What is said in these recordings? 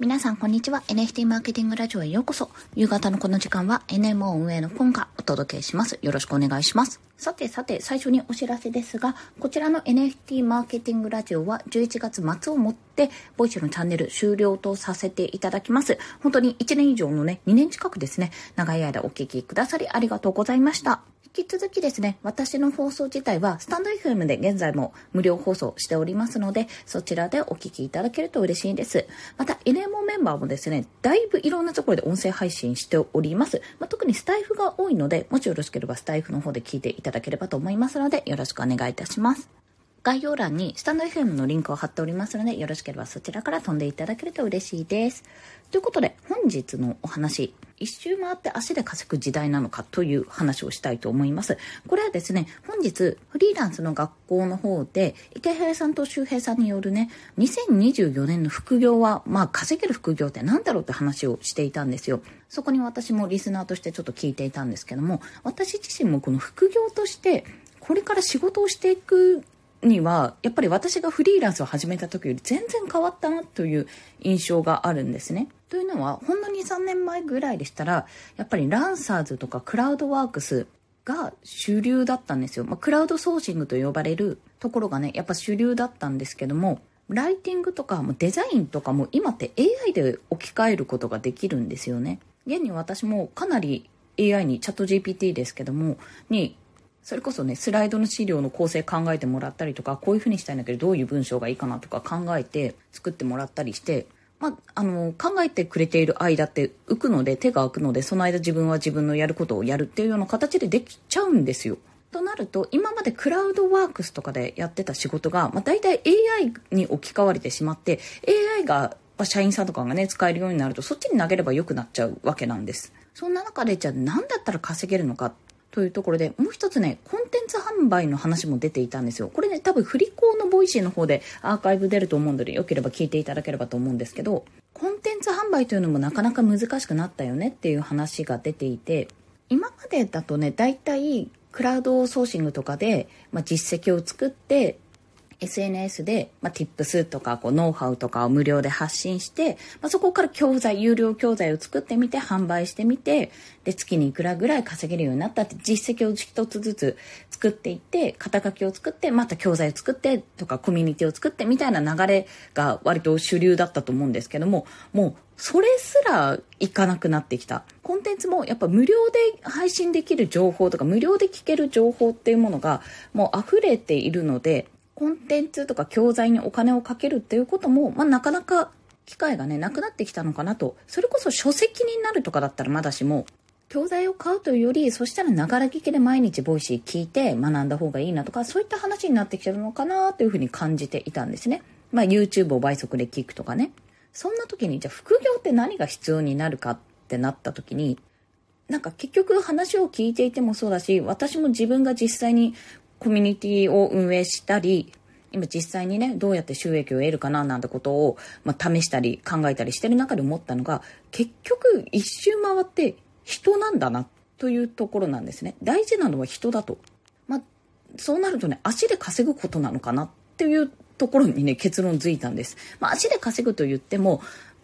皆さん、こんにちは。NFT マーケティングラジオへようこそ。夕方のこの時間は NMO 運営のポンがお届けします。よろしくお願いします。さてさて、最初にお知らせですが、こちらの NFT マーケティングラジオは11月末をもって、ボイシのチャンネル終了とさせていただきます。本当に1年以上のね、2年近くですね、長い間お聞きくださりありがとうございました。引き続きですね、私の放送自体はスタンド FM で現在も無料放送しておりますので、そちらでお聞きいただけると嬉しいです。また、NMO メンバーもですね、だいぶいろんなところで音声配信しております。まあ、特にスタイフが多いので、もしよろしければスタイフの方で聞いていただければと思いますので、よろしくお願いいたします。概要欄にスタンド FM のリンクを貼っておりますので、よろしければそちらから飛んでいただけると嬉しいです。ということで、本日のお話、一周回って足で稼ぐ時代なのかという話をしたいと思います。これはですね、本日フリーランスの学校の方で池平さんと周平さんによるね、2024年の副業は、まあ稼げる副業って何だろうって話をしていたんですよ。そこに私もリスナーとしてちょっと聞いていたんですけども、私自身もこの副業としてこれから仕事をしていくには、やっぱり私がフリーランスを始めた時より全然変わったなという印象があるんですね。というのは、ほんの2、3年前ぐらいでしたら、やっぱりランサーズとかクラウドワークスが主流だったんですよ。まあ、クラウドソーシングと呼ばれるところがね、やっぱ主流だったんですけども、ライティングとかもデザインとかも今って AI で置き換えることができるんですよね。現に私もかなり AI にチャット GPT ですけども、にそれこそね、スライドの資料の構成考えてもらったりとか、こういう風にしたいんだけど、どういう文章がいいかなとか考えて作ってもらったりして、まあ、あの、考えてくれている間って浮くので、手が空くので、その間自分は自分のやることをやるっていうような形でできちゃうんですよ。となると、今までクラウドワークスとかでやってた仕事が、まあ、大体 AI に置き換われてしまって、AI がま、社員さんとかがね、使えるようになると、そっちに投げれば良くなっちゃうわけなんです。そんな中で、じゃあ何だったら稼げるのかというところで、もう一つね、コンテンツ販売の話も出ていたんですよ。これね、多分、振り子のボイシーの方でアーカイブ出ると思うので、よければ聞いていただければと思うんですけど、コンテンツ販売というのもなかなか難しくなったよねっていう話が出ていて、今までだとね、大体、クラウドソーシングとかで、まあ、実績を作って、SNS で、まあ、tips とかこうノウハウとかを無料で発信して、まあ、そこから教材、有料教材を作ってみて販売してみて、で、月にいくらぐらい稼げるようになったって実績を一つずつ作っていって、肩書きを作って、また教材を作ってとかコミュニティを作ってみたいな流れが割と主流だったと思うんですけども、もうそれすらいかなくなってきた。コンテンツもやっぱ無料で配信できる情報とか無料で聞ける情報っていうものがもう溢れているので、コンテンツとか教材にお金をかけるっていうことも、まあ、なかなか機会がね、なくなってきたのかなと。それこそ書籍になるとかだったらまだしも、教材を買うというより、そしたらながら聞きで毎日ボイシー聞いて学んだ方がいいなとか、そういった話になってきてるのかなというふうに感じていたんですね。まあ YouTube を倍速で聞くとかね。そんな時に、じゃあ副業って何が必要になるかってなった時に、なんか結局話を聞いていてもそうだし、私も自分が実際にコミュニティを運営したり、今実際にね、どうやって収益を得るかななんてことを、まあ、試したり考えたりしてる中で思ったのが、結局一周回って人なんだなというところなんですね。大事なのは人だと。まあ、そうなるとね、足で稼ぐことなのかなっていうところにね、結論づいたんです。まあ、足で稼ぐと言っても、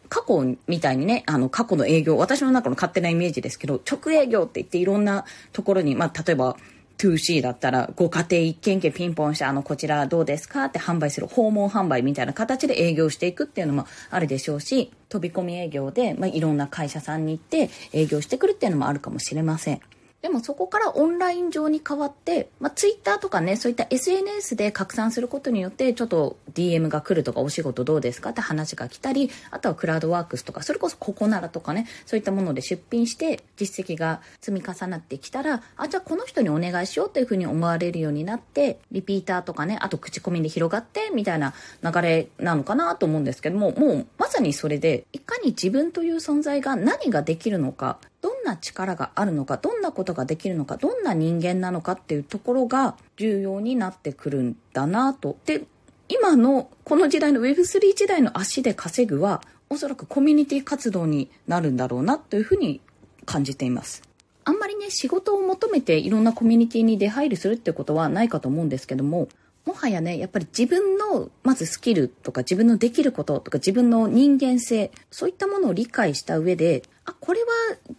過去みたいにね、あの、過去の営業、私の中の勝手なイメージですけど、直営業って言っていろんなところに、まあ、例えば、2C だったら、ご家庭一軒家ピンポンして、あの、こちらどうですかって販売する訪問販売みたいな形で営業していくっていうのもあるでしょうし、飛び込み営業で、まあ、いろんな会社さんに行って営業してくるっていうのもあるかもしれません。でもそこからオンライン上に変わって、まあ、ツイッターとかね、そういった SNS で拡散することによって、ちょっと DM が来るとか、お仕事どうですか？って話が来たり、あとはクラウドワークスとか、それこそココナラとかね、そういったもので出品して、実績が積み重なってきたら、あ、じゃあこの人にお願いしようっていうふうに思われるようになって、リピーターとかね、あと口コミで広がって、みたいな流れなのかなと思うんですけども、もうまさにそれで、いかに自分という存在が何ができるのか、どんな力があるのか、どんなことができるのか、どんな人間なのかっていうところが重要になってくるんだなと。で、今のこの時代の Web3 時代の足で稼ぐは、おそらくコミュニティ活動になるんだろうなというふうに感じています。あんまりね、仕事を求めていろんなコミュニティに出入りするってことはないかと思うんですけども、もはやね、やっぱり自分の、まずスキルとか自分のできることとか自分の人間性、そういったものを理解した上で、あ、これは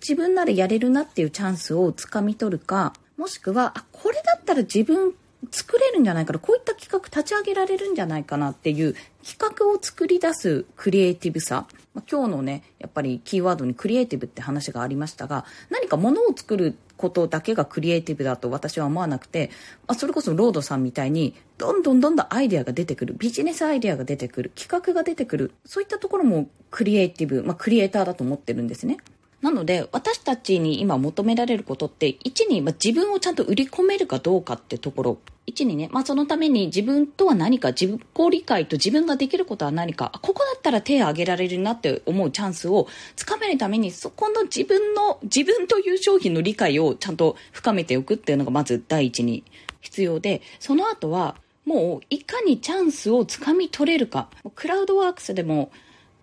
自分ならやれるなっていうチャンスをつかみ取るか、もしくは、あ、これだったら自分作れるんじゃないかな、こういった企画立ち上げられるんじゃないかなっていう企画を作り出すクリエイティブさ。ま、今日のね、やっぱりキーワードにクリエイティブって話がありましたが、何か物を作ることだけがクリエイティブだと私は思わなくて、まあ、それこそロードさんみたいに、どんどんどんどんアイデアが出てくる、ビジネスアイデアが出てくる、企画が出てくる、そういったところもクリエイティブ、まあ、クリエイターだと思ってるんですね。なので、私たちに今求められることって、1に、まあ、自分をちゃんと売り込めるかどうかってところ。1にね、まあ、そのために自分とは何か、自己理解と自分ができることは何か、ここだったら手を挙げられるなって思うチャンスをつかめるために、そこの自分の、自分という商品の理解をちゃんと深めておくっていうのがまず第一に必要で、その後は、もういかにチャンスをつかみ取れるか。クラウドワークスでも、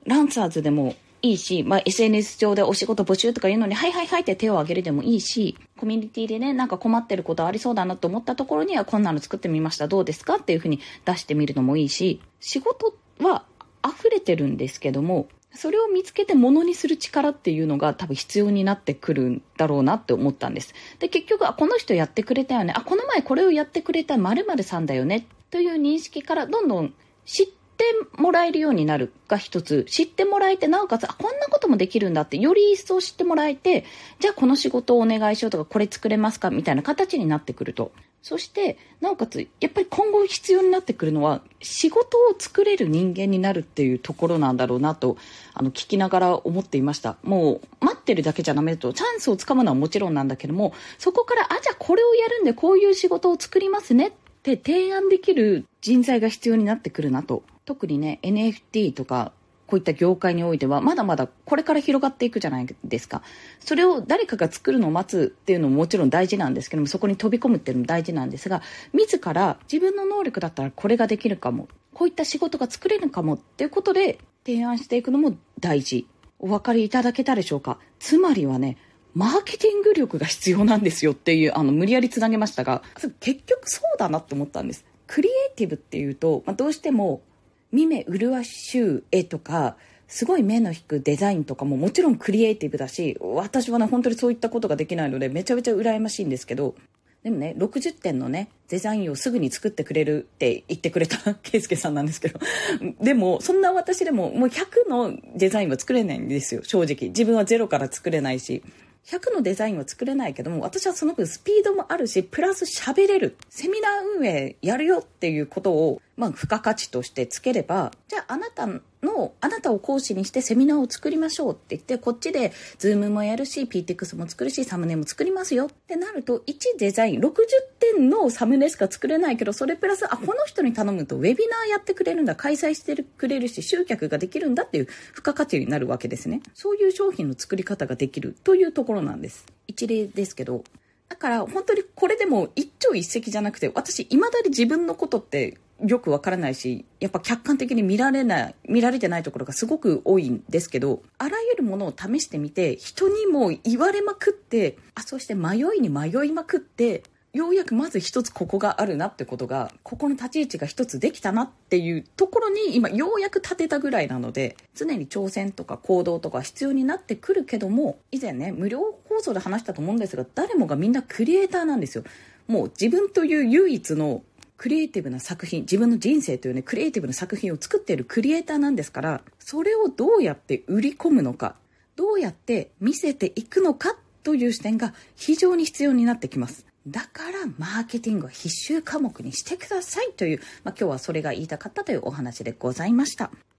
ランサーズでも、いいし、まあ、SNS 上でお仕事募集とか言うのに、はいはいはいって手を挙げるでもいいし、コミュニティでね、なんか困ってることありそうだなと思ったところには、こんなの作ってみました、どうですかっていうふうに出してみるのもいいし、仕事は溢れてるんですけども、それを見つけて物にする力っていうのが多分必要になってくるんだろうなって思ったんです。で、結局、あ、この人やってくれたよね。あ、この前これをやってくれた〇〇さんだよね。という認識からどんどん知っててもらえるようになるが一つ、知ってもらえて、なおかつ、あ、こんなこともできるんだって、より一層知ってもらえて、じゃあこの仕事をお願いしようとか、これ作れますかみたいな形になってくると。そして、なおかつ、やっぱり今後必要になってくるのは、仕事を作れる人間になるっていうところなんだろうなと、あの、聞きながら思っていました。もう、待ってるだけじゃダメだと、チャンスをつかむのはもちろんなんだけども、そこから、あ、じゃあこれをやるんで、こういう仕事を作りますねって提案できる人材が必要になってくるなと特にね、NFT とか、こういった業界においては、まだまだこれから広がっていくじゃないですか。それを誰かが作るのを待つっていうのももちろん大事なんですけども、そこに飛び込むっていうのも大事なんですが、自ら自分の能力だったらこれができるかも、こういった仕事が作れるかもっていうことで提案していくのも大事。お分かりいただけたでしょうかつまりはね、マーケティング力が必要なんですよっていう、あの、無理やりつなげましたが、結局そうだなって思ったんです。クリエイティブっていうと、まあ、どうしても見目麗しゅう絵とか、すごい目の引くデザインとかももちろんクリエイティブだし、私はね、本当にそういったことができないので、めちゃめちゃ羨ましいんですけど、でもね、60点のね、デザインをすぐに作ってくれるって言ってくれた 圭介さんなんですけど、でも、そんな私でももう100のデザインは作れないんですよ、正直。自分はゼロから作れないし。100のデザインは作れないけども、私はその分スピードもあるし、プラス喋れる。セミナー運営やるよっていうことを、まあ、付加価値としてつければ、じゃああなたの、あなたを講師にしてセミナーを作りましょうって言って、こっちで、ズームもやるし、PTX も作るし、サムネも作りますよってなると、1デザイン、60点のサムネしか作れないけど、それプラス、あ、この人に頼むとウェビナーやってくれるんだ、開催してくれるし、集客ができるんだっていう付加価値になるわけですね。そういう商品の作り方ができるというところなんです。一例ですけど、だから本当にこれでも一朝一夕じゃなくて、私未だに自分のことってよくわからないし、やっぱ客観的に見られない、見られてないところがすごく多いんですけど、あらゆるものを試してみて、人にも言われまくって、あ、そして迷いに迷いまくって、ようやくまず一つここがあるなってことが、ここの立ち位置が一つできたなっていうところに今ようやく立てたぐらいなので、常に挑戦とか行動とか必要になってくるけども、以前ね、無料放送で話したと思うんですが、誰もがみんなクリエイターなんですよ。もう自分という唯一のクリエイティブな作品、自分の人生というね、クリエイティブな作品を作っているクリエイターなんですから、それをどうやって売り込むのか、どうやって見せていくのかという視点が非常に必要になってきます。だからマーケティングは必修科目にしてくださいという、まあ、今日はそれが言いたかったというお話でございました。